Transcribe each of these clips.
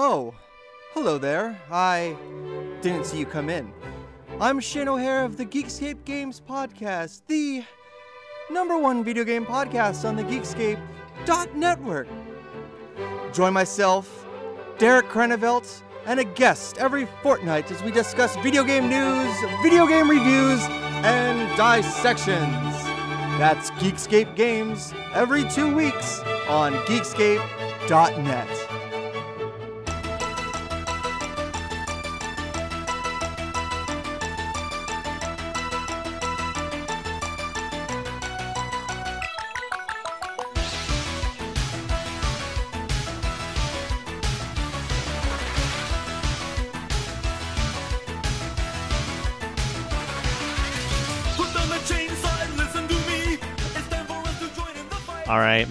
Oh, hello there. I didn't see you come in. I'm Shane O'Hare of the Geekscape Games Podcast, the number one video game podcast on the Geekscape network. Join myself, Derek Krenevelt, and a guest every fortnight as we discuss video game news, video game reviews, and dissections. That's Geekscape Games every two weeks on Geekscape.net.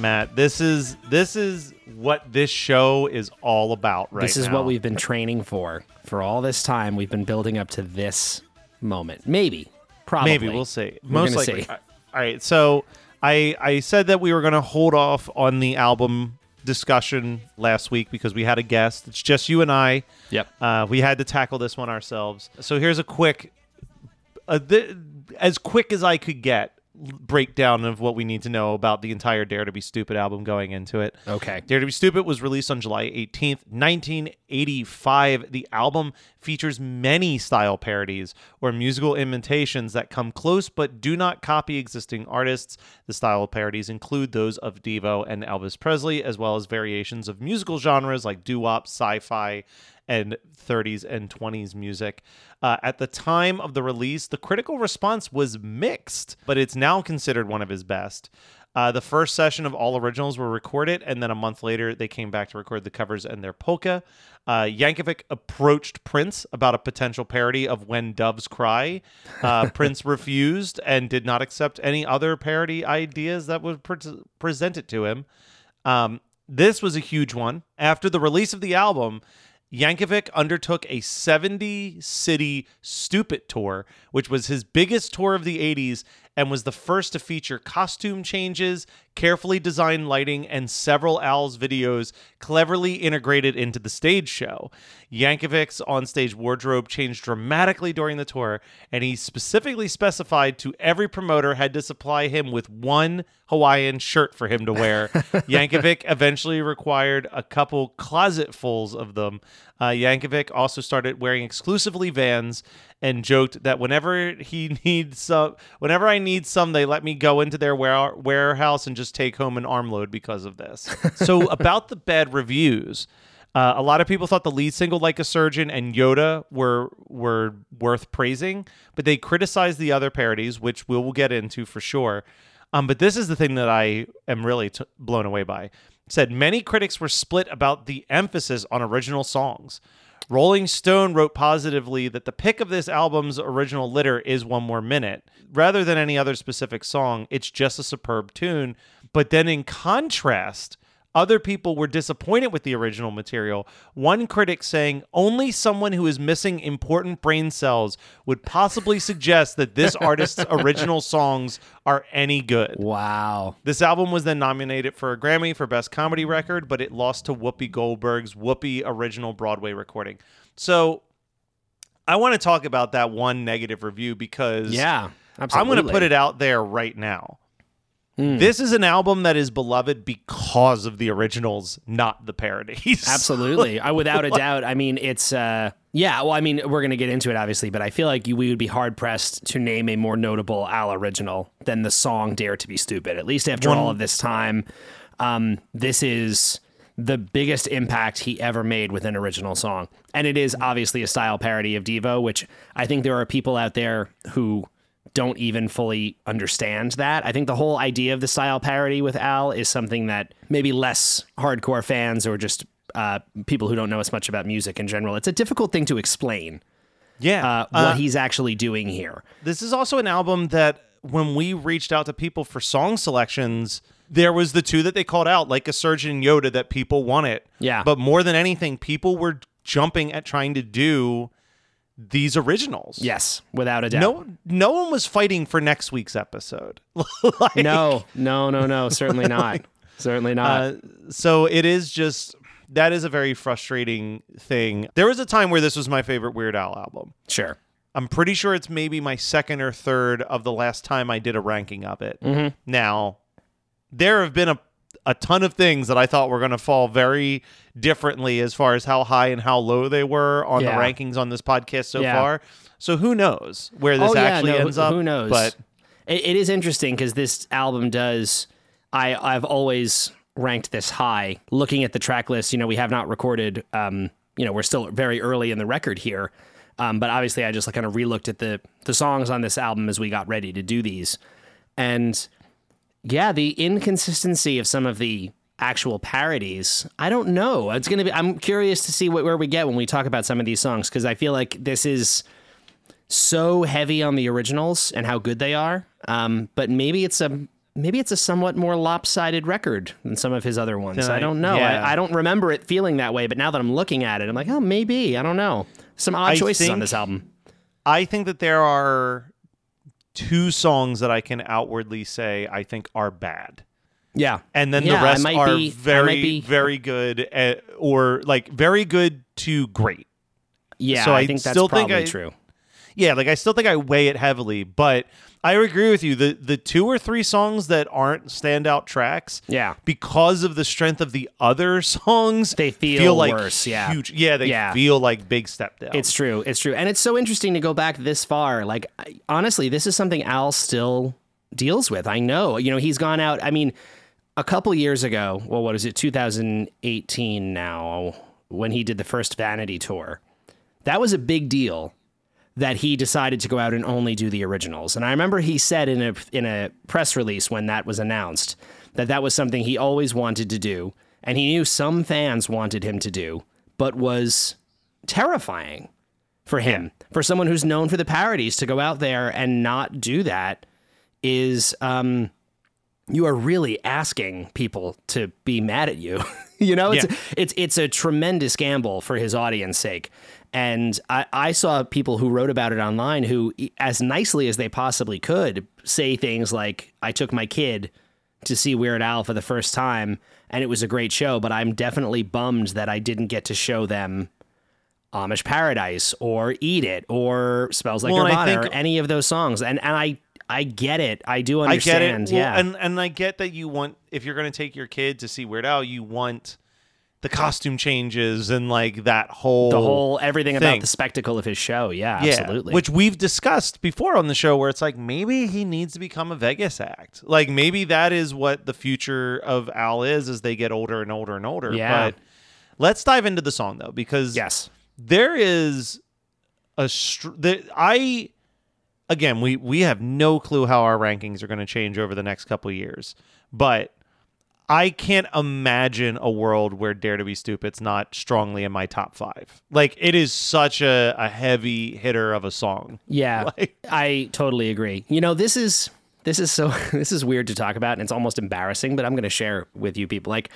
Matt. This is this is what this show is all about right this is now. what we've been training for for all this time. We've been building up to this moment. Maybe, probably. Maybe we'll see. We're Most likely. see. All right. So I I said that we were going to hold off on the album discussion last week because we had a guest. It's just you and I. Yep. Uh, we had to tackle this one ourselves. So here's a quick, uh, th- as quick as I could get breakdown of what we need to know about the entire Dare to Be Stupid album going into it. Okay. Dare to Be Stupid was released on July 18th, 1985. The album features many style parodies or musical imitations that come close but do not copy existing artists. The style parodies include those of Devo and Elvis Presley, as well as variations of musical genres like doo wop, sci fi, and 30s and 20s music. Uh, at the time of the release, the critical response was mixed, but it's now considered one of his best. Uh, the first session of all originals were recorded, and then a month later, they came back to record the covers and their polka. Uh, Yankovic approached Prince about a potential parody of When Doves Cry. Uh, Prince refused and did not accept any other parody ideas that were pre- presented to him. Um, this was a huge one. After the release of the album, Yankovic undertook a 70 city Stupid tour, which was his biggest tour of the 80s and was the first to feature costume changes, carefully designed lighting, and several Al's videos cleverly integrated into the stage show. Yankovic's onstage wardrobe changed dramatically during the tour, and he specifically specified to every promoter had to supply him with one Hawaiian shirt for him to wear. Yankovic eventually required a couple closetfuls of them. Uh, Yankovic also started wearing exclusively Vans and joked that whenever he needs some, whenever I need some, they let me go into their ware- warehouse and just take home an armload because of this. so about the bad reviews. Uh, a lot of people thought the lead single "Like a Surgeon" and "Yoda" were were worth praising, but they criticized the other parodies, which we will get into for sure. Um, but this is the thing that I am really t- blown away by. Said many critics were split about the emphasis on original songs. Rolling Stone wrote positively that the pick of this album's original litter is One More Minute. Rather than any other specific song, it's just a superb tune. But then, in contrast, other people were disappointed with the original material. One critic saying only someone who is missing important brain cells would possibly suggest that this artist's original songs are any good. Wow. This album was then nominated for a Grammy for Best Comedy Record, but it lost to Whoopi Goldberg's Whoopi original Broadway recording. So I want to talk about that one negative review because Yeah, I'm going to put it out there right now. Hmm. This is an album that is beloved because of the originals, not the parodies. Absolutely, I, without a doubt. I mean, it's uh, yeah. Well, I mean, we're gonna get into it obviously, but I feel like you, we would be hard pressed to name a more notable Al original than the song "Dare to Be Stupid." At least after all of this time, um, this is the biggest impact he ever made with an original song, and it is obviously a style parody of Devo, which I think there are people out there who don't even fully understand that. I think the whole idea of the style parody with Al is something that maybe less hardcore fans or just uh, people who don't know as much about music in general, it's a difficult thing to explain yeah. uh, what he's actually doing here. This is also an album that when we reached out to people for song selections, there was the two that they called out, like a Surgeon Yoda, that people wanted. Yeah. But more than anything, people were jumping at trying to do these originals. Yes, without a doubt. No, no one was fighting for next week's episode. Like, no, no, no, no, certainly not. certainly not. Uh, so it is just that is a very frustrating thing. There was a time where this was my favorite Weird Al album. sure. I'm pretty sure it's maybe my second or third of the last time I did a ranking of it. Mm-hmm. Now, there have been a a ton of things that I thought were going to fall very differently as far as how high and how low they were on Yeah. the rankings on this podcast so Yeah. far. So who knows where this oh, actually yeah, no, ends who- up? Who knows? But it, it is interesting because this album does. I I've always ranked this high. Looking at the track list, you know, we have not recorded. Um, you know, we're still very early in the record here. Um, but obviously, I just like kind of relooked at the the songs on this album as we got ready to do these, and yeah, the inconsistency of some of the actual parodies. I don't know. It's gonna be. I'm curious to see what, where we get when we talk about some of these songs because I feel like this is so heavy on the originals and how good they are. Um, but maybe it's a maybe it's a somewhat more lopsided record than some of his other ones. I I- don't know. yeah. I, I don't remember it feeling that way. But now that I'm looking at it, I'm like, oh, maybe. I don't know. Some odd I choices on this album. I think that there are two songs that I can outwardly say I think are bad. Yeah. and then Yeah, the rest are be- very be- very good at, or like very good to great Yeah, So I, I think that's still think probably I- true. yeah like i still think i weigh it heavily but i agree with you the the two or three songs that aren't standout tracks Yeah. because of the strength of the other songs They feel like worse, yeah. huge yeah they Yeah. feel like big step down It's true. It's true. And it's so interesting to go back this far. Like, I- honestly, this is something Al still deals with. I know. You know, he's gone out. I mean, a couple years ago, well, what is it, 2018 now, when he did the first Vanity tour, that was a big deal that he decided to go out and only do the originals. And I remember he said in a in a press release when that was announced that that was something he always wanted to do and he knew some fans wanted him to do, but was terrifying for him. For someone who's known for the parodies to go out there and not do that is um you are really asking people to be mad at you. you know, it's Yeah. it's it's a tremendous gamble for his audience sake. And I, I saw people who wrote about it online who, as nicely as they possibly could, say things like, I took my kid to see Weird Al for the first time, and it was a great show, but I'm definitely bummed that I didn't get to show them Amish Paradise or Eat It or Smells Like Well, Nirvana or think- any of those songs. And and I I get it. I do I get understand. it. Well, yeah. and and I get that you want if you're going to take your kid to see Weird Al, you want the costume changes and like that whole the whole everything about the spectacle of his show. Yeah, yeah, absolutely. which we've discussed before on the show, where it's like maybe he needs to become a Vegas act. Like maybe that is what the future of Al is as they get older and older and older. Yeah. But let's dive into the song though, because yes. there is a str- I again we we have no clue how our rankings are going to change over the next couple of years, but I can't imagine a world where Dare to Be Stupid's not strongly in my top five. Like it is such a, a heavy hitter of a song. Yeah, Like- I totally agree. You know, this is this is so this is weird to talk about, and it's almost embarrassing. But I'm going to share with you people. Like,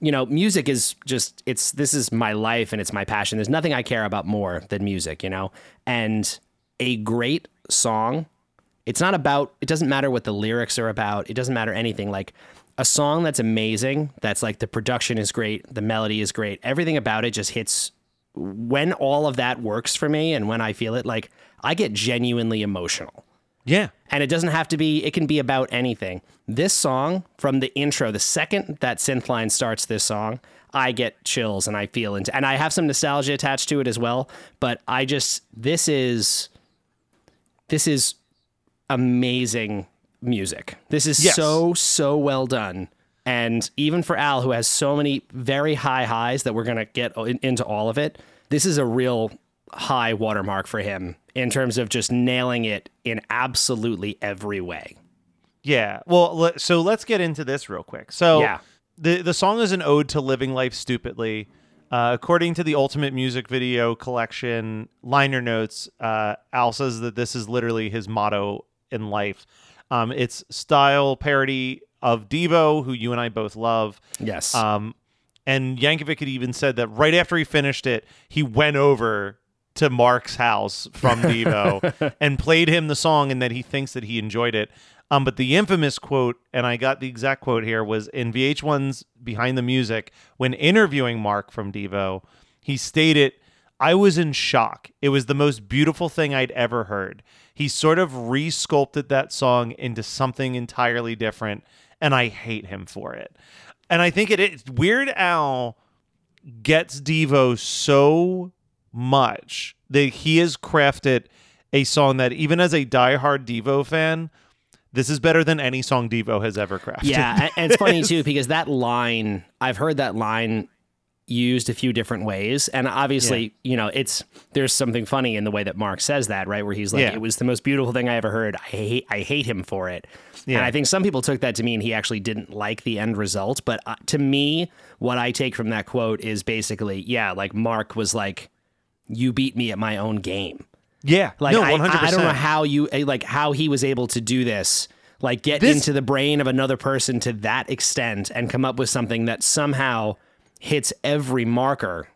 you know, music is just it's this is my life and it's my passion. There's nothing I care about more than music. You know, and a great song. It's not about. It doesn't matter what the lyrics are about. It doesn't matter anything. Like a song that's amazing. That's like the production is great. The melody is great. Everything about it just hits when all of that works for me and when I feel it, like I get genuinely emotional. Yeah. And it doesn't have to be, it can be about anything. This song, from the intro, the second that synth line starts this song, I get chills and I feel into, and I have some nostalgia attached to it as well. But I just, this is, this is amazing music. This is Yes. so, so well done. And even for Al, who has so many very high highs that we're going to get in, into all of it, this is a real high watermark for him in terms of just nailing it in absolutely every way. Yeah. Well, so let's get into this real quick. So Yeah. the the song is an ode to living life stupidly. Uh, according to the Ultimate Music Video Collection liner notes, uh, Al says that this is literally his motto in life. Um, it's style parody of Devo, who you and I both love. Yes. Um, and Yankovic had even said that right after he finished it, he went over to Mark's house from Devo and played him the song, and that he thinks that he enjoyed it. Um, but the infamous quote, and I got the exact quote here, was in VH1's Behind the Music when interviewing Mark from Devo. He stated, I was in shock. It was the most beautiful thing I'd ever heard. He sort of re sculpted that song into something entirely different, and I hate him for it. And I think it is Weird Al gets Devo so much that he has crafted a song that even as a diehard Devo fan, this is better than any song Devo has ever crafted. yeah. and- And it's funny too, because that line, I've heard that line used a few different ways. And obviously, you know, it's, there's something funny in the way that Mark says that, right? Where he's like, Yeah. it was the most beautiful thing I ever heard. I hate, I hate him for it. And Yeah. I think some people took that to mean he actually didn't like the end result. But uh, to me, what I take from that quote is basically, yeah, like Mark was like, you beat me at my own game. yeah, Like no, I, I don't know how you eh, like how he was able to do this, like get This- into the brain of another person to that extent and come up with something that somehow hits every marker.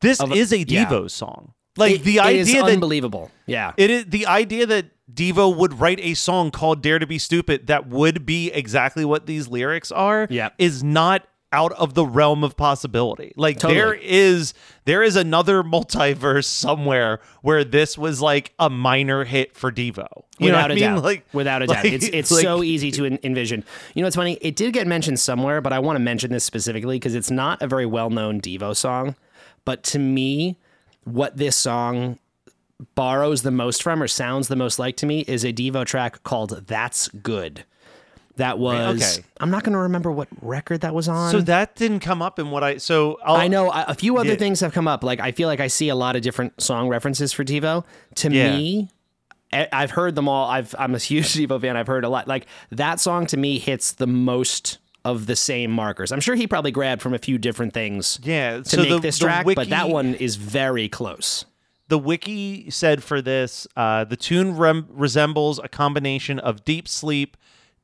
This of- is a yeah. Devo song. Like It- the idea that unbelievable. Yeah. It is the idea that Devo would write a song called Dare to Be Stupid that would be exactly what these lyrics are Yep. is not out of the realm of possibility. Like Totally. there is there is another multiverse somewhere where this was like a minor hit for Devo. You Without a mean? doubt. Like Without a doubt. it's it's like- so easy to en- envision. You know what's funny? It did get mentioned somewhere, but I want to mention this specifically because it's not a very well known Devo song. But to me, what this song borrows the most from or sounds the most like to me is a Devo track called That's Good. That was Okay. I'm not going to remember what record that was on. So that didn't come up in what I so I'll, I know a few other Yeah. things have come up. Like I feel like I see a lot of different song references for Devo. To Yeah. me, I've heard them all. I've I'm a huge Devo fan. I've heard a lot. Like that song to me hits the most of the same markers. I'm sure he probably grabbed from a few different things Yeah, to so make the- this track, but that one is very close. The wiki said for this, uh, the tune rem- resembles a combination of Deep Sleep,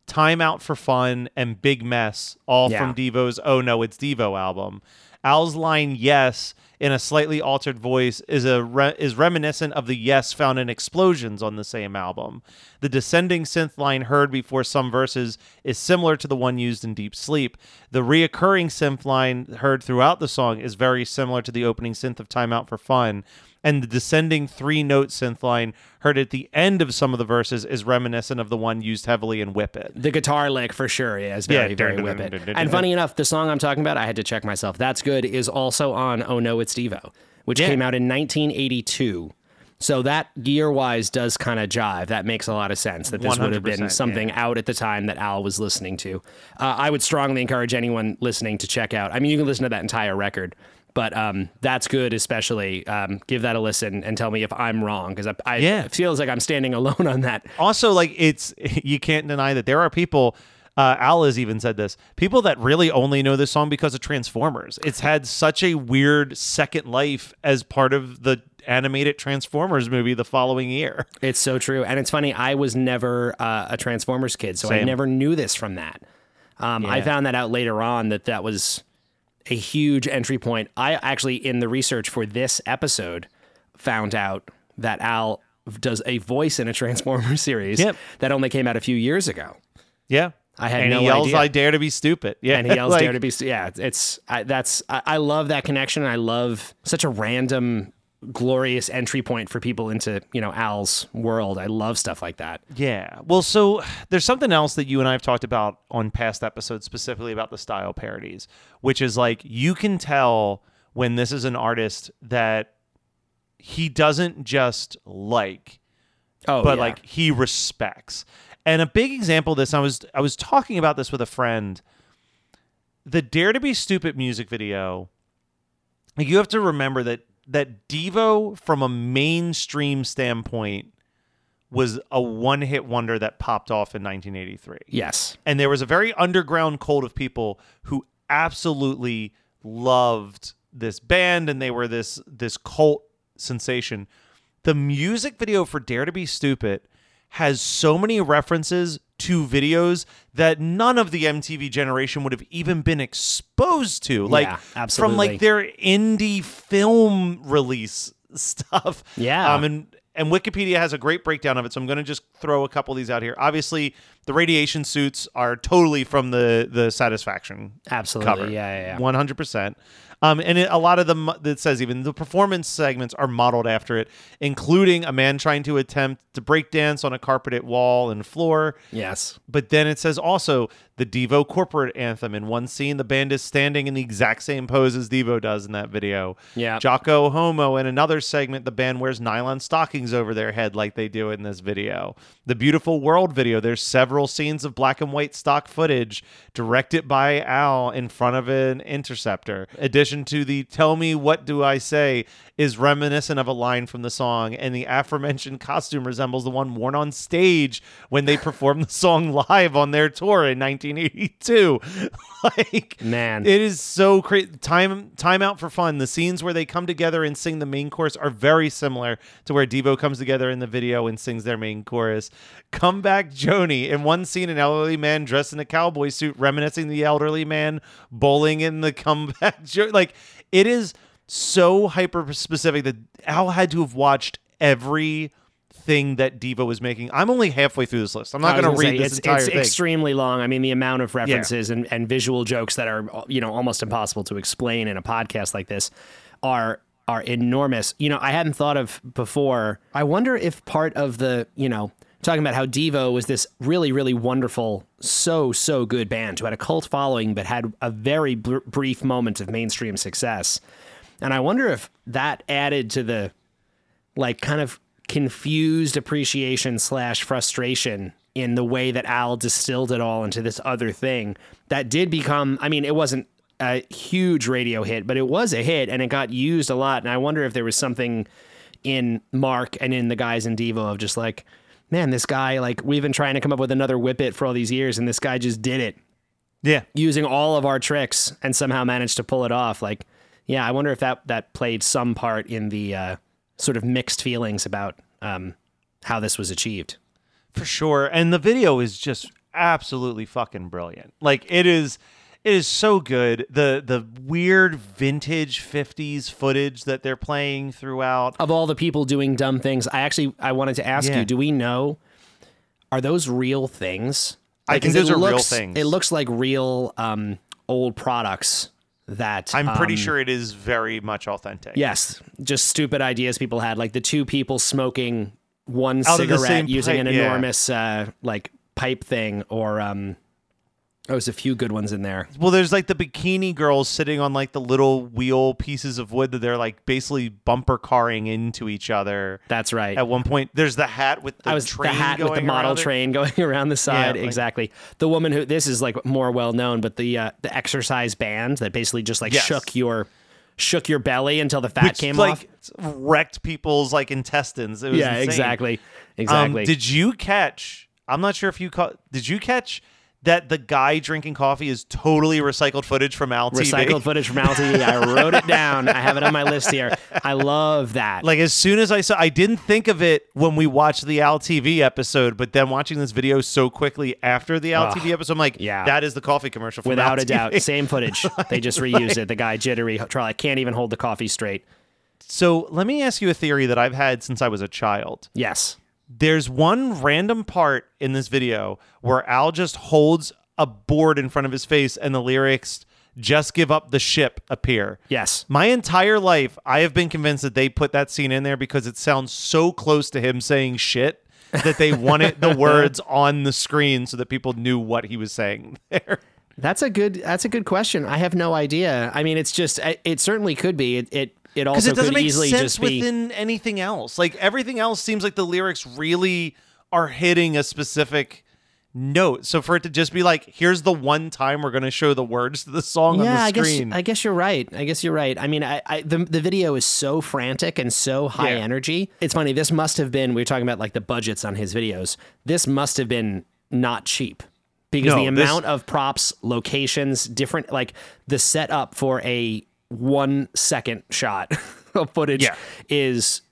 Time Out for Fun, and Big Mess, all Yeah. from Devo's Oh No, It's Devo album. Al's line Yes in a slightly altered voice is a re- is reminiscent of the Yes found in Explosions on the same album. The descending synth line heard before some verses is similar to the one used in Deep Sleep. The reoccurring synth line heard throughout the song is very similar to the opening synth of Time Out for Fun and the descending three note synth line heard at the end of some of the verses is reminiscent of the one used heavily in Whip It. The guitar lick for sure yeah, is very, Yeah. very whip it. And funny enough, the song I'm talking about, I had to check myself. That's good is also on Oh No, It's Devo, which Yeah. came out in 1982. So that year wise does kind of jive. That makes a lot of sense that this would have been something yeah. out at the time that Al was listening to. Uh, I would strongly encourage anyone listening to check out. I mean, you can listen to that entire record, but um, that's good, especially. Um, give that a listen and tell me if I'm wrong because I, I Yeah. it feels like I'm standing alone on that. Also, like it's you can't deny that there are people. Uh, Al has even said this. People that really only know this song because of Transformers. It's had such a weird second life as part of the animated Transformers movie the following year. It's so true, and it's funny. I was never uh, a Transformers kid, so I never knew this from that. Um, I found that out later on that that was a huge entry point. I actually, in the research for this episode, found out that Al does a voice in a Transformers series Yep. that only came out a few years ago. Yeah. I had and no he yells, idea. "I dare to be stupid." Yeah, and he yells like, dare to be stu- yeah it's I, that's I, I love that connection i love such a random glorious entry point for people into you know al's world i love stuff like that Yeah. Well, so there's something else that you and I have talked about on past episodes, specifically about the style parodies, which is like you can tell when this is an artist that he doesn't just like, oh but yeah. like he respects. And a big example of this, I was I was talking about this with a friend. The Dare to Be Stupid music video. like, You have to remember that that Devo, from a mainstream standpoint, was a one-hit wonder that popped off in 1983 yes. And there was a very underground cult of people who absolutely loved this band and they were this this cult sensation. The music video for dare to be stupid has so many references to videos that none of the MTV generation would have even been exposed to like Yeah, from like their indie film release stuff Yeah. um and and Wikipedia has a great breakdown of it, so I'm going to just throw a couple of these out here. Obviously, the radiation suits are totally from the the Satisfaction absolutely cover. yeah yeah yeah One hundred percent. Um, and it, a lot of them that says even the performance segments are modeled after it, including a man trying to attempt to break dance on a carpeted wall and floor. yes But then it says also the Devo corporate anthem. In one scene, the band is standing in the exact same pose as Devo does in that video. Yeah. Jocko Homo. In another segment, the band wears nylon stockings over their head like they do in this video. The Beautiful World video, there's several scenes of black and white stock footage directed by Al in front of an interceptor. Addition to the Tell Me What Do I Say is reminiscent of a line from the song, and the aforementioned costume resembles the one worn on stage when they performed the song live on their tour in 1982. like, Man. it is so crazy. Time time out for fun. The scenes where they come together and sing the main chorus are very similar to where Devo comes together in the video and sings their main chorus. Come back, Jonee. In one scene, an elderly man dressed in a cowboy suit, reminiscing the elderly man bowling in the comeback. Jo- like it is so hyper specific that Al had to have watched every thing that Devo was making. I'm only halfway through this list. I'm not going to read say, this it's, entire it's thing. extremely long. I mean, the amount of references and, and visual jokes that are you know almost impossible to explain in a podcast like this are are enormous. You know, I hadn't thought of before. I wonder if part of the you know talking about how Devo was this really really wonderful, so so good band who had a cult following but had a very br- brief moment of mainstream success, and I wonder if that added to the like kind of confused appreciation slash frustration in the way that Al distilled it all into this other thing that did become I mean it wasn't a huge radio hit but it was a hit and it got used a lot and I wonder if there was something in Mark and in the guys in Devo of just like man this guy like we've been trying to come up with another whip it for all these years and this guy just did it yeah. using all of our tricks and somehow managed to pull it off. Like, yeah, I wonder if that that played some part in the uh, sort of mixed feelings about um, how this was achieved. for sure and the video is just absolutely fucking brilliant like it is it is so good the the weird vintage 50s footage that they're playing throughout Of all the people doing dumb things, I actually I wanted to ask Yeah. you: Do we know are those real things? I Like, think 'cause those are real looks- things. It looks like real um, old products that i'm pretty um, sure it is very much authentic Yes, just stupid ideas people had, like the two people smoking one Out cigarette using pipe, an yeah. enormous uh, like pipe thing, or um, oh, there's a few good ones in there. well there's like the bikini girls sitting on like the little wheel pieces of wood that they're like basically bumper carring into each other That's right. at one point there's the hat with the I was train the hat with the model around it. train going around the side. like- exactly. The woman who this is like more well known, but the uh, the exercise band that basically just like Yes. shook your shook your belly until the fat which came like off. wrecked people's like intestines it was Yeah, insane. exactly. Um, Exactly. did you catch? I'm not sure if you caught. Did you catch that the guy drinking coffee is totally recycled footage from Al TV? Recycled footage from Al TV. I wrote it down. I have it on my list here. I love that. Like as soon as I saw, I didn't think of it when we watched the Al TV episode, but then watching this video so quickly after the Al TV episode, I'm like, yeah. that is the coffee commercial. From without Al a doubt. Same footage. They just reused it. The guy jittery, Charlie, I can't even hold the coffee straight. So let me ask you a theory that I've had since I was a child. Yes. There's one random part in this video where Al just holds a board in front of his face and the lyrics just give up the ship appear. Yes. My entire life, I have been convinced that they put that scene in there because it sounds so close to him saying shit that they wanted the words on the screen so that people knew what he was saying there. That's a good. That's a good question. I have no idea. I mean, it's just. It certainly could be. It. It, it also it doesn't could make easily sense just be. within anything else. Like everything else seems like the lyrics really are hitting a specific note. So for it to just be like, here's the one time we're going to show the words to the song yeah, I on the guess screen. I guess you're right. I guess you're right. I mean, I, I the the video is so frantic and so high Yeah. energy. It's funny. This must have been. We were talking about like the budgets on his videos. This must have been not cheap because No, the this- amount of props, locations, different like the setup for a one second shot of footage Yeah. is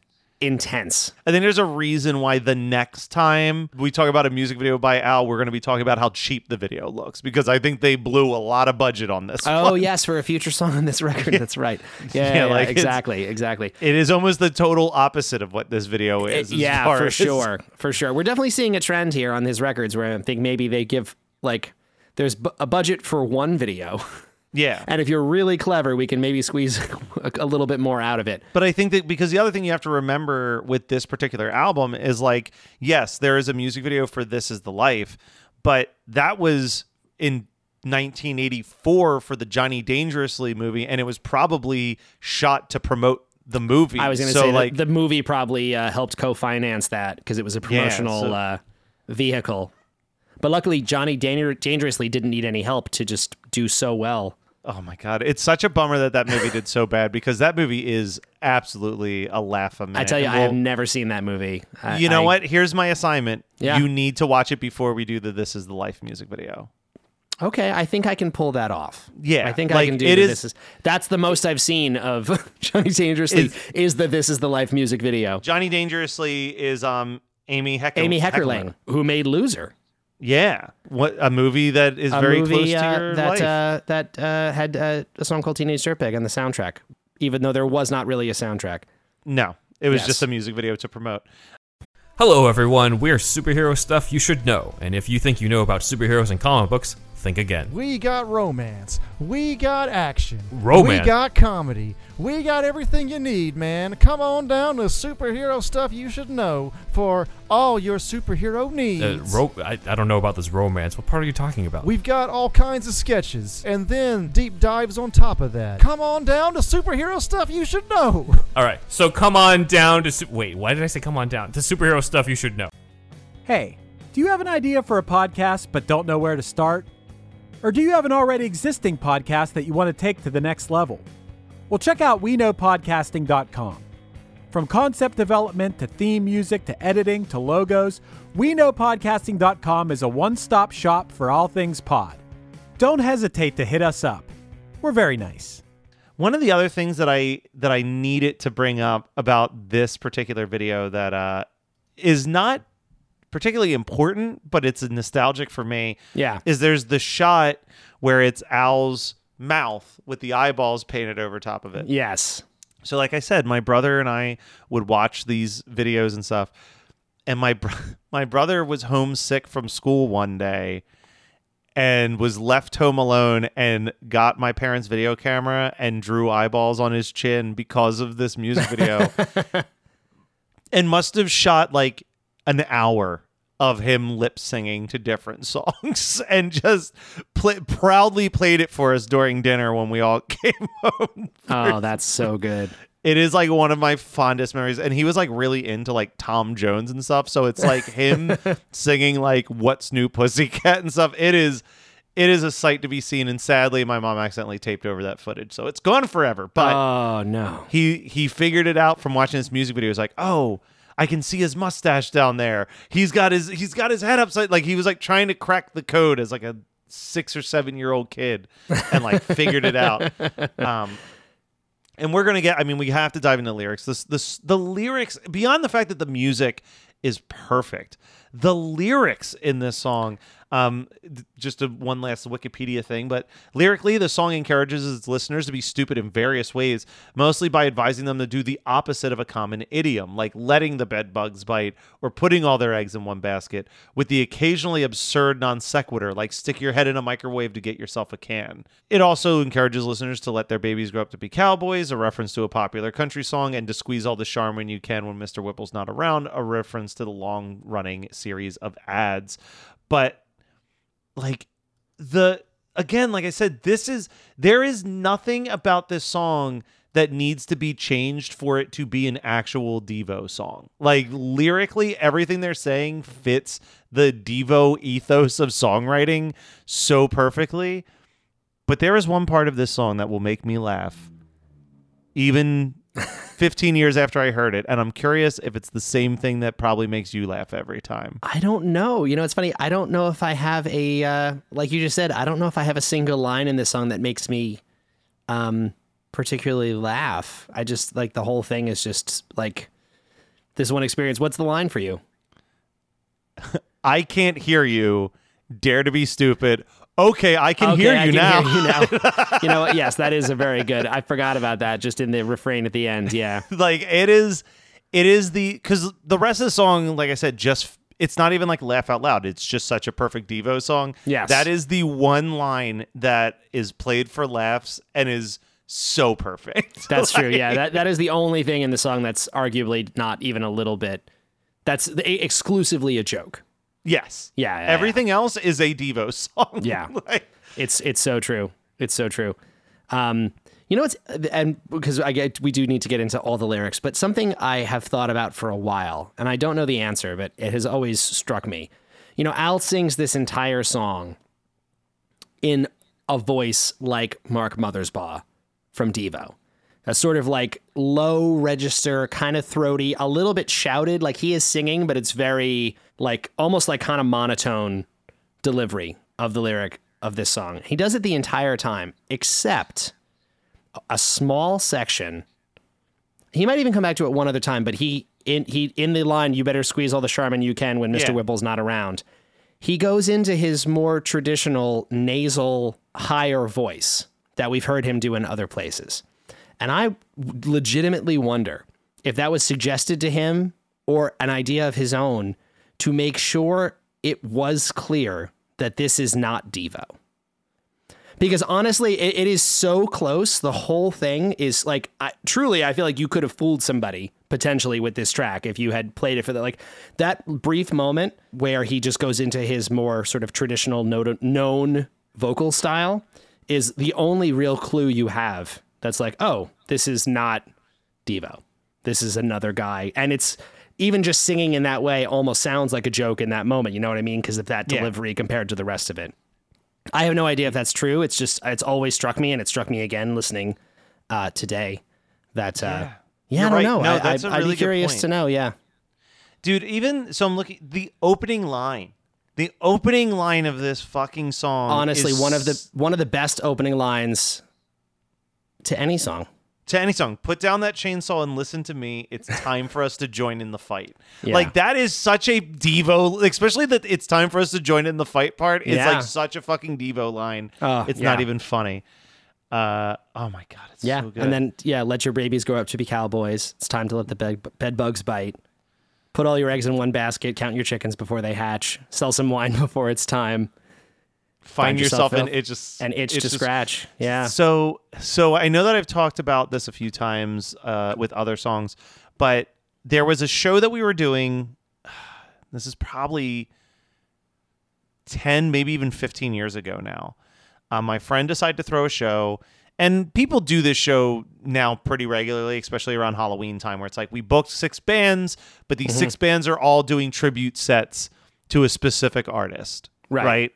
intense. I think there's a reason why the next time we talk about a music video by Al, we're going to be talking about how cheap the video looks because I think they blew a lot of budget on this. Oh one. yes, for a future song on this record. That's right. Yeah, Yeah, yeah, like exactly, exactly. It is almost the total opposite of what this video is. as yeah, for as- sure, for sure. We're definitely seeing a trend here on his records where I think maybe they give like there's bu- a budget for one video, Yeah. and if you're really clever, we can maybe squeeze a, little bit more out of it. But I think that because the other thing you have to remember with this particular album is like, yes, there is a music video for This Is the Life, but that was in 1984 for the Johnny Dangerously movie, and it was probably shot to promote the movie. I was going to so say like, like the movie probably uh, helped co-finance that because it was a promotional so- uh, vehicle. But luckily, Johnny Dangerously didn't need any help to just do so well. oh my god, it's such a bummer that that movie did so bad because that movie is absolutely a laugh a minute. I tell you, And I have never seen that movie. I- You know I- what? Here's my assignment. Yeah. You need to watch it before we do the This Is the Life music video. Okay, I think I can pull that off. Yeah, I think I can do it is- this is that's the most I've seen of Johnny Dangerously Is- is, the This Is the Life music video. Johnny Dangerously is um Amy Hecker. Amy Heckerling, who made Loser, Yeah, what a movie that is a very movie close to uh, your that life. uh, that uh, had uh, a song called Teenage Dirtbag on the soundtrack, even though there was not really a soundtrack. no, it was Yes. just a music video to promote. Hello, everyone. We're superhero stuff you should know. And if you think you know about superheroes and comic books, think again. We got romance. We got action. Romance? We got comedy. We got everything you need, man. Come on down to superhero stuff you should know for all your superhero needs. Uh, ro- I, I don't know about this romance. What part are you talking about? We've got all kinds of sketches and then deep dives on top of that. Come on down to superhero stuff you should know. All right, so come on down to. Su- Wait, why did I say come on down? To superhero stuff you should know. Hey, do you have an idea for a podcast but don't know where to start? Or do you have an already existing podcast that you want to take to the next level? Well, check out WeKnowPodcasting.com. From concept development to theme music to editing to logos, WeKnowPodcasting.com is a one stop shop for all things pod. Don't hesitate to hit us up. We're very nice. One of the other things that I that I needed to bring up about this particular video that uh, is not particularly important, but it's nostalgic for me. Yeah. is there's the shot where it's Al's mouth with the eyeballs painted over top of it. Yes. So, like I said, my brother and I would watch these videos and stuff. And my br- my brother was homesick from school one day, and was left home alone, and got my parents' video camera and drew eyeballs on his chin because of this music video, and must have shot like an hour of him lip singing to different songs and just pl- proudly played it for us during dinner when we all came home Oh, that's so good. it is like one of my fondest memories and he was like really into like tom jones and stuff so it's like him singing like what's new pussycat and stuff it is it is a sight to be seen and sadly my mom accidentally taped over that footage so it's gone forever but oh no. he he figured it out from watching this music video he was like oh I can see his mustache down there. He's got his he's got his head upside like he was like trying to crack the code as like a six or seven year old kid and like figured it out. Um, and we're gonna get. I mean, we have to dive into lyrics. This this the lyrics beyond the fact that the music is perfect. The lyrics in this song, Um, just a one last Wikipedia thing, but lyrically, the song encourages its listeners to be stupid in various ways, mostly by advising them to do the opposite of a common idiom, like letting the bed bugs bite or putting all their eggs in one basket, with the occasionally absurd non sequitur, like stick your head in a microwave to get yourself a can. It also encourages listeners to let their babies grow up to be cowboys, a reference to a popular country song, and to squeeze all the Charmin you can when Mr. Whipple's not around, a reference to the long running series of ads. But like the again like i said this is there is nothing about this song that needs to be changed for it to be an actual devo song like lyrically everything they're saying fits the devo ethos of songwriting so perfectly but there is one part of this song that will make me laugh even 15 years after i heard it and i'm curious if it's the same thing that probably makes you laugh every time I don't know. You know, it's funny. I don't know if I have a uh, like you just said. I don't know if I have a single line in this song that makes me um, particularly laugh. I just like the whole thing is just like this one experience. What's the line for you? I can't hear you. Dare to be stupid. Okay, I can Okay, hear I you can hear you now. you know? Yes, that is a very good. I forgot about that. Just in the refrain at the end. Yeah. like it is, it is the because the rest of the song, like I said, just it's not even like laugh out loud. It's just such a perfect Devo song. Yes. that is the one line that is played for laughs and is so perfect. That's true. Yeah, that that is the only thing in the song that's arguably not even a little bit. That's the- exclusively a joke. Yes. Yeah, yeah, yeah. Everything else is a Devo song. Yeah. Like, It's it's so true. It's so true. Um, you know what's and because I get we do need to get into all the lyrics, but something I have thought about for a while, and I don't know the answer, but it has always struck me. You know, Al sings this entire song in a voice like Mark Mothersbaugh from Devo. A sort of like low register, kind of throaty, a little bit shouted, like he is singing, but it's very like almost like kind of monotone delivery of the lyric of this song. He does it the entire time, except a small section. He might even come back to it one other time, but he in he in the line, "You better squeeze all the Charmin you can when Mr. Yeah. Whipple's not around." He goes into his more traditional nasal, higher voice that we've heard him do in other places, and I legitimately wonder if that was suggested to him or an idea of his own to make sure it was clear that this is not Devo. Because honestly it, it is so close. The whole thing is like I, truly i feel like you could have fooled somebody potentially with this track if you had played it for the like that brief moment where he just goes into his more sort of traditional known vocal style is the only real clue you have that's like oh this is not devo. This is another guy. And it's even just singing in that way almost sounds like a joke in that moment you know what i mean because of that Yeah. delivery compared to the rest of it I have no idea if that's true. It's just it's always struck me, and it struck me again listening uh, today. That uh, yeah, You're I don't right. know. No, I, that's I, a I'd really be curious point. to know. Yeah, dude, even so, I'm looking the opening line. The opening line of this fucking song. honestly, is one of the one of the best opening lines to any song. To any song. Put down that chainsaw and listen to me. It's time for us to join in the fight. Yeah. Like that is such a Devo, especially that it's time for us to join in the fight part. It's Yeah. like such a fucking Devo line. Oh, it's not even funny. Uh, oh my god, it's Yeah, so good. and then yeah, let your babies grow up to be cowboys. It's time to let the bed, bed bugs bite. Put all your eggs in one basket. Count your chickens before they hatch. Sell some wine before it's time. Find, find yourself, yourself in it just An itch to just- scratch. Yeah. So so I know that I've talked about this a few times uh, with other songs, but there was a show that we were doing. This is probably ten, maybe even fifteen years ago now. Uh, my friend decided to throw a show, and people do this show now pretty regularly, especially around Halloween time, where it's like we booked six bands, but these six bands are all doing tribute sets to a specific artist, Right. right?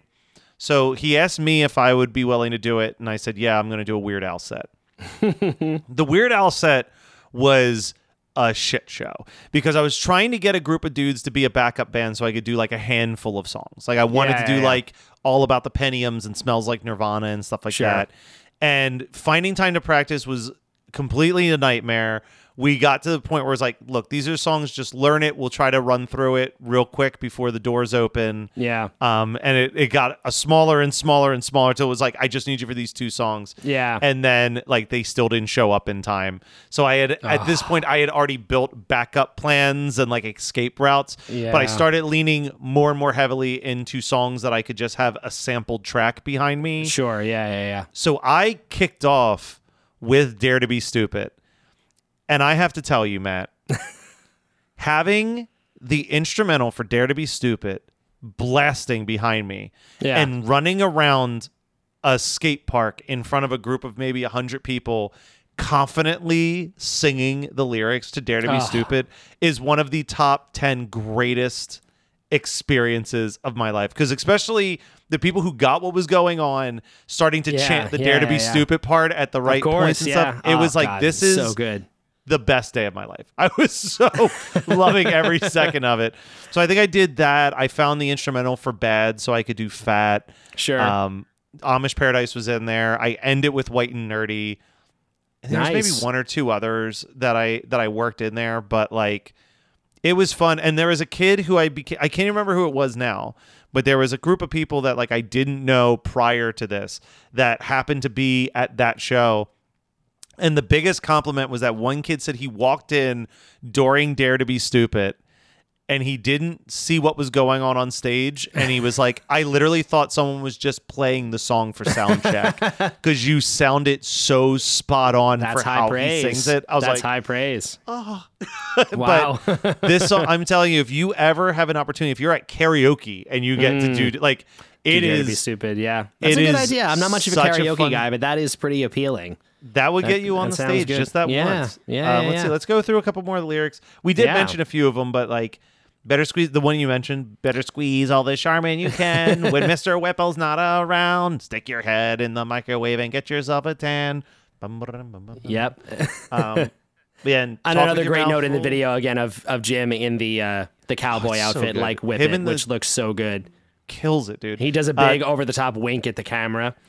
So he asked me if I would be willing to do it, and I said, "Yeah, I'm going to do a Weird Al set." the Weird Al set was a shit show because I was trying to get a group of dudes to be a backup band so I could do like a handful of songs. Like I wanted Yeah, to do yeah, like all about the Pentiums and smells like Nirvana and stuff like Sure. that. And finding time to practice was completely a nightmare. We got to the point where it's like, look, these are songs, just learn it. We'll try to run through it real quick before the doors open. Yeah. Um, and it, it got a smaller and smaller and smaller until it was like, I just need you for these two songs. Yeah. And then like they still didn't show up in time. So I had at this point I had already built backup plans and like escape routes. Yeah. But I started leaning more and more heavily into songs that I could just have a sampled track behind me. Sure. Yeah. Yeah. Yeah. So I kicked off with Dare to Be Stupid. And I have to tell you, Matt, having the instrumental for Dare to Be Stupid blasting behind me Yeah. and running around a skate park in front of a group of maybe 100 people confidently singing the lyrics to Dare to Be. Stupid is one of the top 10 greatest experiences of my life because especially the people who got what was going on starting to Yeah, chant the yeah, dare to be yeah, stupid part at the right course. points and stuff it Oh, was like God, this is so good. The best day of my life. I was so loving every second of it. So I think I did that. I found the instrumental for Bad so I could do Fat. Sure. Um, Amish Paradise was in there. I end it with White and Nerdy. And there's maybe one or two others that I that I worked in there, but like it was fun. And there was a kid who I became I can't remember who it was now, but there was a group of people that like I didn't know prior to this that happened to be at that show. And the biggest compliment was that one kid said he walked in during Dare to Be Stupid and he didn't see what was going on on stage. And he was like, I literally thought someone was just playing the song for sound check because you sound it so spot on That's for high how praise. he sings it. I was That's like, high praise. oh. Wow. this song, I'm telling you, if you ever have an opportunity, if you're at karaoke and you get to do mm. like, it is be stupid. Yeah. That's a good idea. I'm not much of a such a karaoke fun- guy, but that is pretty appealing. That would That- get you on the stage good. just that Yeah. once. Yeah, Um, yeah, let's see. Let's go through a couple more lyrics. We did Yeah. mention a few of them, but like better squeeze the one you mentioned. Better squeeze all the Charmin you can when Mister Whipple's not around. Stick your head in the microwave and get yourself a tan. Yep. Um, yeah, and, And another great note in the video again of of Jim in the uh the cowboy it's so outfit, good. like Him it, the- which looks so good. Kills it, dude. He does a Uh, big over the top wink at the camera.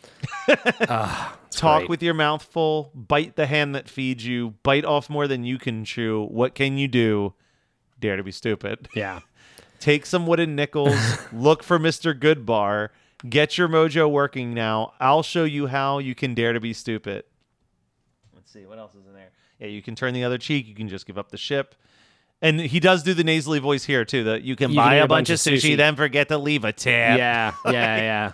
It's Talk great. with your mouth full. Bite the hand that feeds you. Bite off more than you can chew. What can you do? Dare to be stupid. yeah. Take some wooden nickels. look for Mr. Goodbar. Get your mojo working now. I'll show you how you can dare to be stupid. Let's see what else is in there. Yeah, you can turn the other cheek. You can just give up the ship. And he does do the nasally voice here too. That you can You buy can a bunch, bunch of sushi, sushi. then forget to leave a tip. Yeah, yeah, yeah.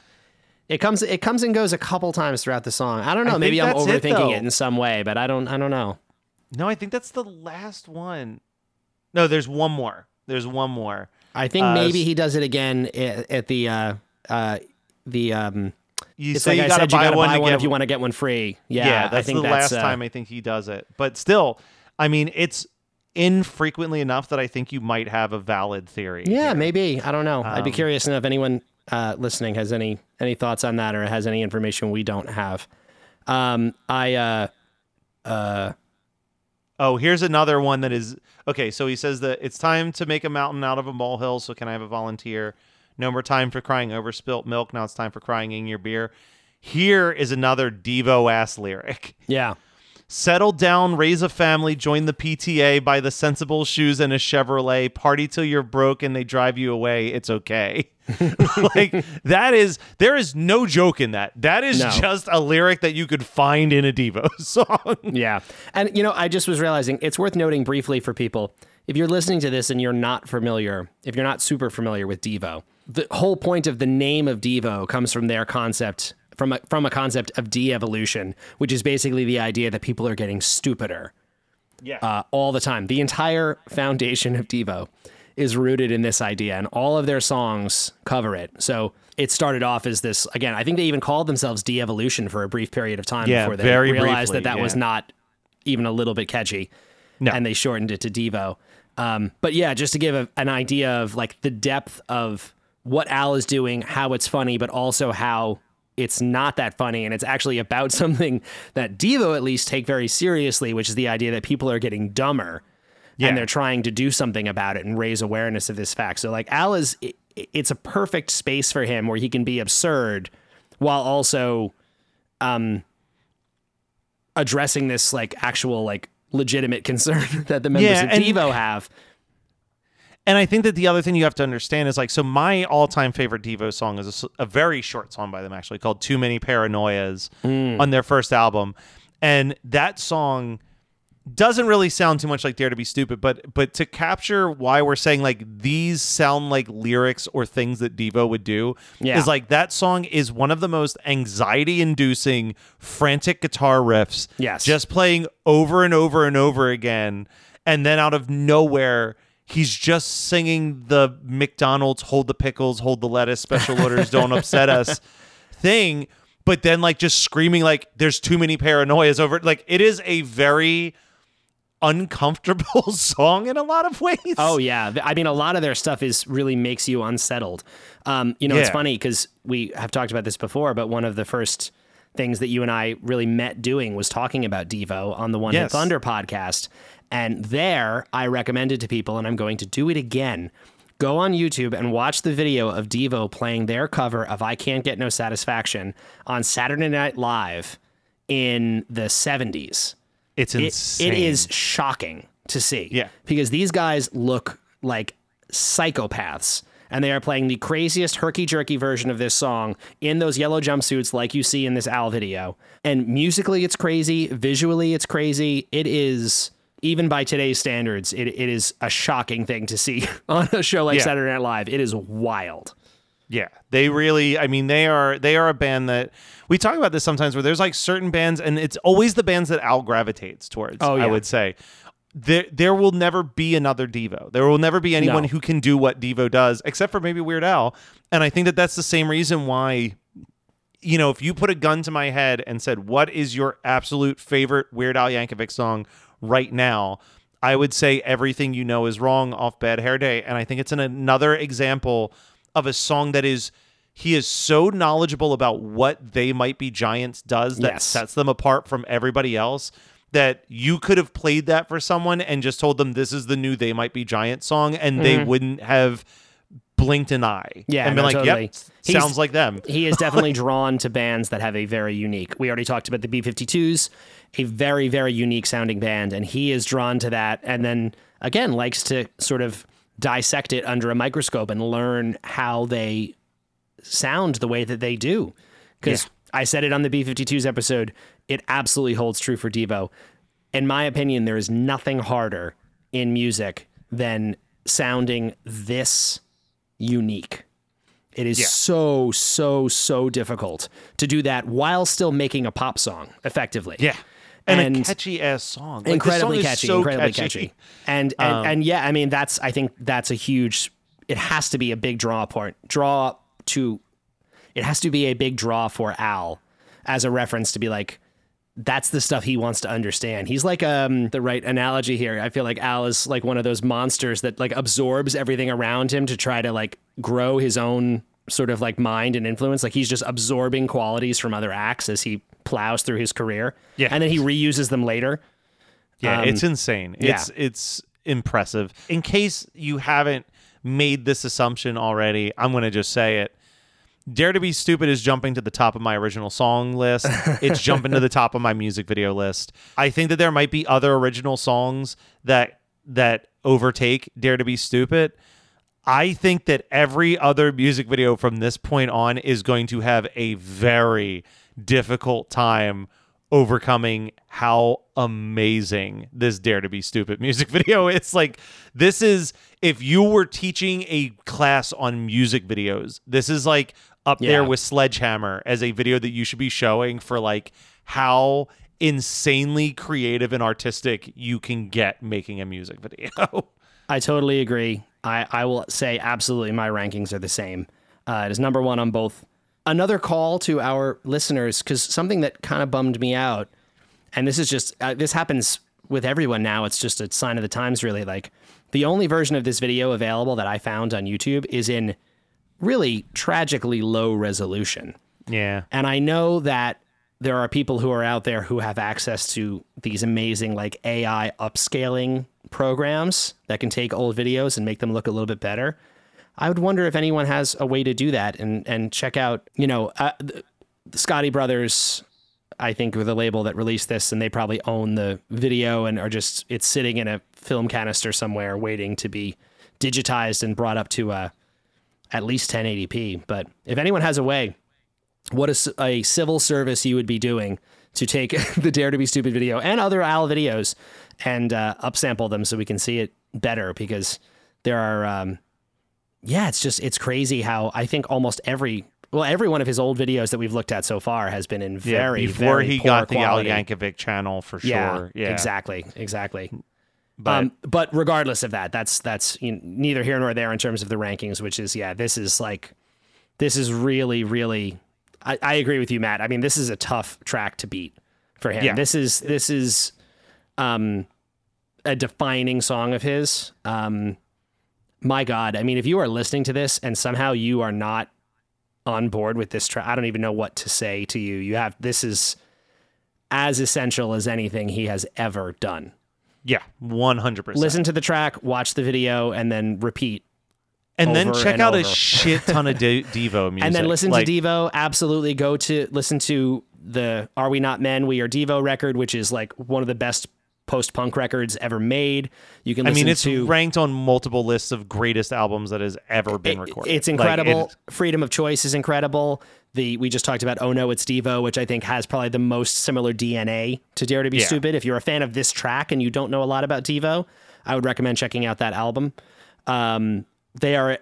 It comes it comes and goes a couple times throughout the song. I don't know. I maybe I'm that's it, overthinking it, in some way, but I don't I don't know. No, I think that's the last one. No, there's one more. There's one more. I think Uh, maybe he does it again at, at the uh uh the um You it's say like you gotta said you buy gotta one buy one get if you want to get one free. Yeah, Yeah, that's I think the that's last uh, time I think he does it. But still, I mean, it's infrequently enough that I think you might have a valid theory. Yeah, here. maybe. I don't know. I'd be Um, curious to know if anyone uh, listening has any any thoughts on that or has any information we don't have. Um, I uh, uh, Oh, here's another one that is okay. So he says that it's time to make a mountain out of a molehill. So can I have a volunteer? No more time for crying over spilt milk. Now it's time for crying in your beer. Here is another Devo ass lyric. yeah, Settle down, raise a family, join the PTA, buy the sensible shoes and a Chevrolet, party till you're broke and they drive you away. It's okay. like that is there is no joke in that. That is No. just a lyric that you could find in a Devo song. yeah. And you know, I just was realizing it's worth noting briefly for people if you're listening to this and you're not familiar, if you're not super familiar with Devo, the whole point of the name of Devo comes from their concept from a, from a concept of de-evolution, which is basically the idea that people are getting stupider. Yeah. uh, all the time. The entire foundation of Devo is rooted in this idea, and all of their songs cover it. So it started off as this again. I think they even called themselves De-Evolution for a brief period of time Yeah, before they realized briefly, that that was not even a little bit catchy, No. and they shortened it to Devo. Um, but yeah, just to give a, an idea of like the depth of what Al is doing, how it's funny, but also how it's not that funny and it's actually about something that Devo at least take very seriously, which is the idea that people are getting dumber Yeah. and they're trying to do something about it and raise awareness of this fact. So like Al is it, it's a perfect space for him where he can be absurd while also um addressing this like actual like legitimate concern that the members Yeah, of Devo have. And I think that the other thing you have to understand is like, so my all time favorite Devo song is a very short song by them, actually, called Too Many Paranoias mm. on their first album. And that song doesn't really sound too much like Dare to Be Stupid, but but to capture why we're saying like these sound like lyrics or things that Devo would do Yeah. is like that song is one of the most anxiety inducing frantic guitar riffs. Yes. Just playing over and over and over again. And then out of nowhere, he's just singing the McDonald's hold the pickles, hold the lettuce, special orders, don't upset us thing. But then like just screaming like there's too many paranoias over it. Like it is a very uncomfortable song in a lot of ways. Oh yeah, I mean, a lot of their stuff is really makes you unsettled. Um, you know, it's funny because we have talked about this before, but one of the first things that you and I really met doing was talking about Devo on the One Hit Yes. Thunder podcast, and there I recommended to people, and I'm going to do it again. Go on YouTube and watch the video of Devo playing their cover of "I Can't Get No Satisfaction" on Saturday Night Live in the 70s It's it, insane. it is shocking to see. Yeah. Because these guys look like psychopaths. And they are playing the craziest herky jerky version of this song in those yellow jumpsuits, like you see in this Al video. And musically, it's crazy. Visually, it's crazy. It is, even by today's standards, it, it is a shocking thing to see on a show like Yeah. Saturday Night Live. It is wild. Yeah, they really. I mean, they are they are a band that we talk about this sometimes, where there's like certain bands, and it's always the bands that Al gravitates towards. Oh, yeah. I would say there there will never be another Devo. There will never be anyone No. who can do what Devo does, except for maybe Weird Al. And I think that that's the same reason why. You know, if you put a gun to my head and said, "What is your absolute favorite Weird Al Yankovic song right now?" I would say "Everything You Know Is Wrong" off Bad Hair Day, and I think it's an, another example of a song that is he is so knowledgeable about what they might be giants does that Yes. sets them apart from everybody else that you could have played that for someone and just told them this is the new they might be giant song and they mm-hmm. wouldn't have blinked an eye. Yeah, and been no, like totally. yep He's- sounds like them he is definitely drawn to bands that have a very unique. We already talked about the B52s, a very very unique sounding band, and he is drawn to that. And then again, likes to sort of dissect it under a microscope and learn how they sound the way that they do. Because I said it on the B52s episode, it absolutely holds true for Devo. In my opinion, there is nothing harder in music than sounding this unique. It is so, so, so difficult to do that while still making a pop song effectively. yeah and, a catchy ass song Like, incredibly song catchy, so incredibly catchy. catchy. And and, Um, and yeah, I mean that's I think that's a huge it has to be a big draw point. Draw to it has to be a big draw for Al as a reference to be like that's the stuff he wants to understand. He's like um the right analogy here. I feel like Al is like one of those monsters that like absorbs everything around him to try to like grow his own sort of like mind and influence. Like he's just absorbing qualities from other acts as he plows through his career. Yeah. And then he reuses them later. Yeah, Um, it's insane. yeah. It's it's impressive. In case you haven't made this assumption already, I'm going to just say it. Dare to be stupid is jumping to the top of my original song list. It's jumping to the top of my music video list. I think that there might be other original songs that that overtake Dare to be stupid. I think that every other music video from this point on is going to have a very difficult time overcoming how amazing this Dare to Be Stupid music video is. Like, this is, if you were teaching a class on music videos, this is like up there with Sledgehammer as a video that you should be showing for like how insanely creative and artistic you can get making a music video. I totally agree. I, I will say absolutely my rankings are the same. Uh, it is number one on both. Another call to our listeners because something that kind of bummed me out, and this is just uh, this happens with everyone now. It's just a sign of the times, really. Like the only version of this video available that I found on YouTube is in really tragically low resolution. yeah. And I know that there are people who are out there who have access to these amazing like AI upscaling programs that can take old videos and make them look a little bit better. I would wonder if anyone has a way to do that and and check out, you know, uh, the, the Scotti Brothers I think, with a label that released this, and they probably own the video and are just it's sitting in a film canister somewhere waiting to be digitized and brought up to uh, at least 1080p. But if anyone has a way, what is a civil service you would be doing to take the Dare to Be Stupid video and other Al videos and uh, upsample them so we can see it better because there are, um, yeah, it's just, it's crazy how I think almost every, well, every one of his old videos that we've looked at so far has been in very, before very he got quality. the Al Yankovic channel for Yeah, sure. Yeah, exactly, exactly. But um, but regardless of that, that's that's you know, neither here nor there in terms of the rankings. Which is yeah, this is like this is really really. I, I agree with you, Matt. I mean, this is a tough track to beat for him. Yeah. This is this is um, a defining song of his. Um, my God, I mean, if you are listening to this and somehow you are not on board with this track, I don't even know what to say to you. You have this is as essential as anything he has ever done yeah, one hundred percent. listen to the track, watch the video, and then repeat. and then check and out a shit ton of De- Devo music, and then listen Like, to Devo. Absolutely go to listen to the Are We Not Men? We Are Devo record, which is like one of the best post punk records ever made. You can listen to. I mean, it's to ranked on multiple lists of greatest albums that has ever been it- recorded. It's Like, incredible. it- Freedom of choice is incredible. The we just talked about Oh No It's Devo, which I think has probably the most similar DNA to Dare to Be Yeah. Stupid. If you're a fan of this track and you don't know a lot about Devo, I would recommend checking out that album. Um, they are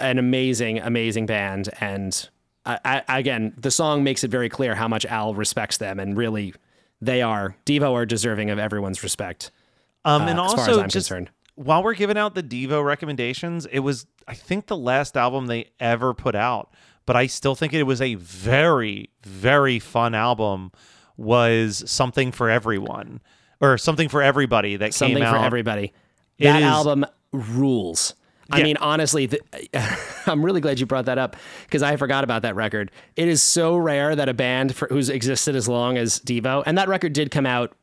an amazing, amazing band, and I, I, again, the song makes it very clear how much Al respects them, and really, they are Devo are deserving of everyone's respect. um, uh, and as far as also I'm just concerned. while we're giving out the Devo recommendations, it was I think the last album they ever put out, but I still think it was a very very fun album. Was something for everyone or something for everybody that something came for out. everybody. It That is- album rules. I Yeah. mean, honestly, th- I'm really glad you brought that up because I forgot about that record. It is so rare that a band for, who's existed as long as Devo, and that record did come out,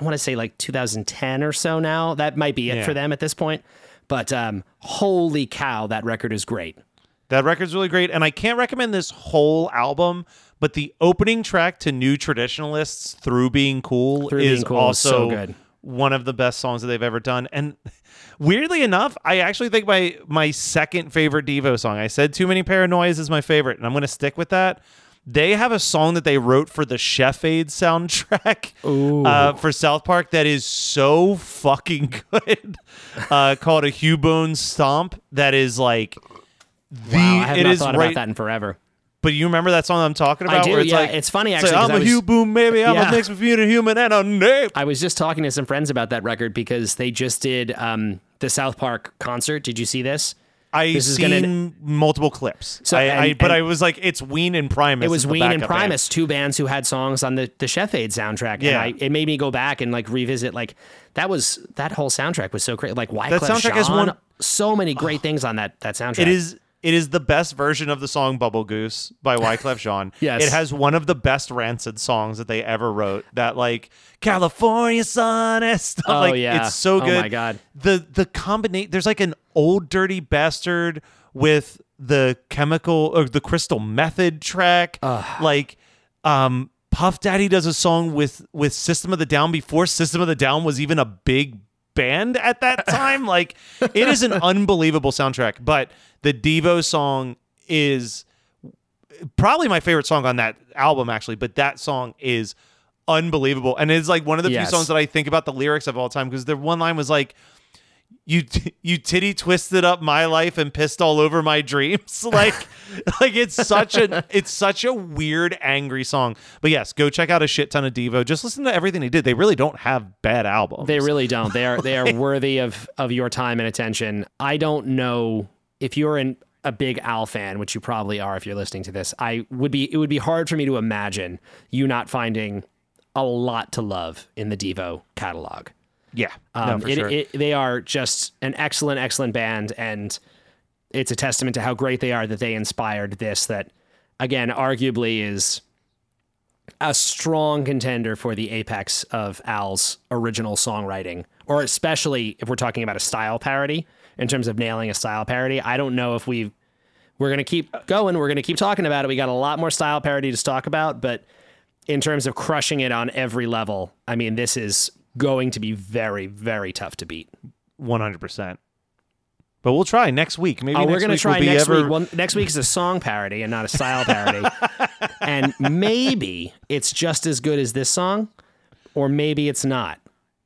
I want to say like 2010 or so now. That might be it Yeah. for them at this point. But um, holy cow, that record is great. That record's really great, and I can't recommend this whole album, but the opening track to New Traditionalists, "Through Being Cool," Through is Being Cool is also so good. One of the best songs that they've ever done. And weirdly enough, I actually think my my second favorite Devo song. I said "Too Many Paranoias" is my favorite, and I'm going to stick with that. They have a song that they wrote for the Chef Aid soundtrack uh, for South Park that is so fucking good, uh, called a Huboon Stomp. That is like the Wow, I have it not is thought right. about that in forever. But you remember that song I'm talking about? do, where it's yeah, like, it's funny, like, I'm a Huboon, baby. I'm Yeah. a mix between a human and a nape. I was just talking to some friends about that record because they just did um, the South Park concert. Did you see this? I This is seen gonna- multiple clips. So- I, I, but I was like, it's Ween and Primus. It was Ween and backup band. Primus, two bands who had songs on the the Chef Aid soundtrack. Yeah. and I, it made me go back and like revisit. Like that was that whole soundtrack was so great. Like Wyclef soundtrack Jean, has one- so many great things on that that soundtrack. It is. It is the best version of the song "Bubble Goose" by Wyclef Jean. Yes. it has one of the best Rancid songs that they ever wrote. That like California sun and stuff. Oh, like yeah. it's so good. Oh, my God. The the combination. There's like an Ol' Dirty Bastard with the chemical or the crystal method track. Like, um, Puff Daddy does a song with with System of the Down before System of the Down was even a big band at that time. like, it is an unbelievable soundtrack. But the Devo song is probably my favorite song on that album, actually. But that song is unbelievable, and it's like one of the Yes. few songs that I think about the lyrics of all time because the one line was like. You you titty twisted up my life and pissed all over my dreams. Like like it's such a it's such a weird angry song. But yes, go check out a shit ton of Devo. Just listen to everything they did. They really don't have bad albums. They really don't. They are they are worthy of of your time and attention. I don't know if you're an, a big Al fan, which you probably are if you're listening to this. I would be it would be hard for me to imagine you not finding a lot to love in the Devo catalog. Yeah. Um, no, it, sure. it, they are just an excellent, excellent band, and it's a testament to how great they are that they inspired this. That again, arguably is a strong contender for the apex of Al's original songwriting, or especially if we're talking about a style parody in terms of nailing a style parody. I don't know if we we're gonna keep going. We're gonna keep talking about it. We got a lot more style parody to talk about, but in terms of crushing it on every level, I mean, this is going to be very, very tough to beat. One hundred percent. But we'll try next week. Maybe oh, next we're gonna week try next ever... week. Well, next week is a song parody and not a style parody, and maybe it's just as good as this song, or maybe it's not.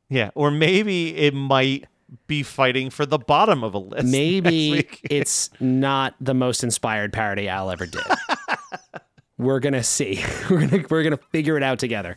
Yeah, or maybe it might be fighting for the bottom of a list. Maybe it's not the most inspired parody Al ever did. we're gonna see. We're gonna we're gonna figure it out together.